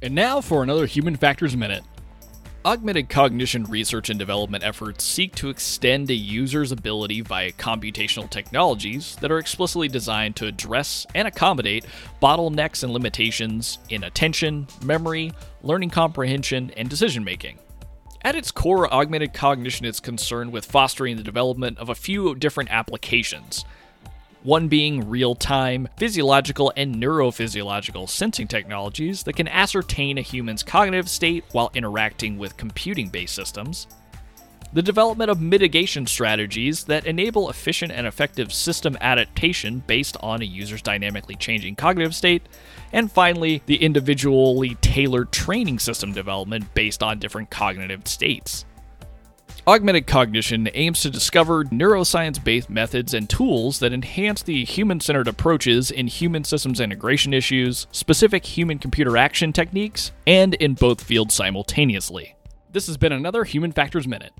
And now for another Human Factors Minute. Augmented cognition research and development efforts seek to extend a user's ability via computational technologies that are explicitly designed to address and accommodate bottlenecks and limitations in attention, memory, learning comprehension, and decision making. At its core, augmented cognition is concerned with fostering the development of a few different applications one being real time, physiological, and neurophysiological sensing technologies that can ascertain a human's cognitive state while interacting with computing based systems. The development of mitigation strategies that enable efficient and effective system adaptation based on a user's dynamically changing cognitive state. And finally, the individually tailored training system development based on different cognitive states. Augmented cognition aims to discover neuroscience based methods and tools that enhance the human centered approaches in human systems integration issues, specific human computer action techniques, and in both fields simultaneously. This has been another Human Factors Minute.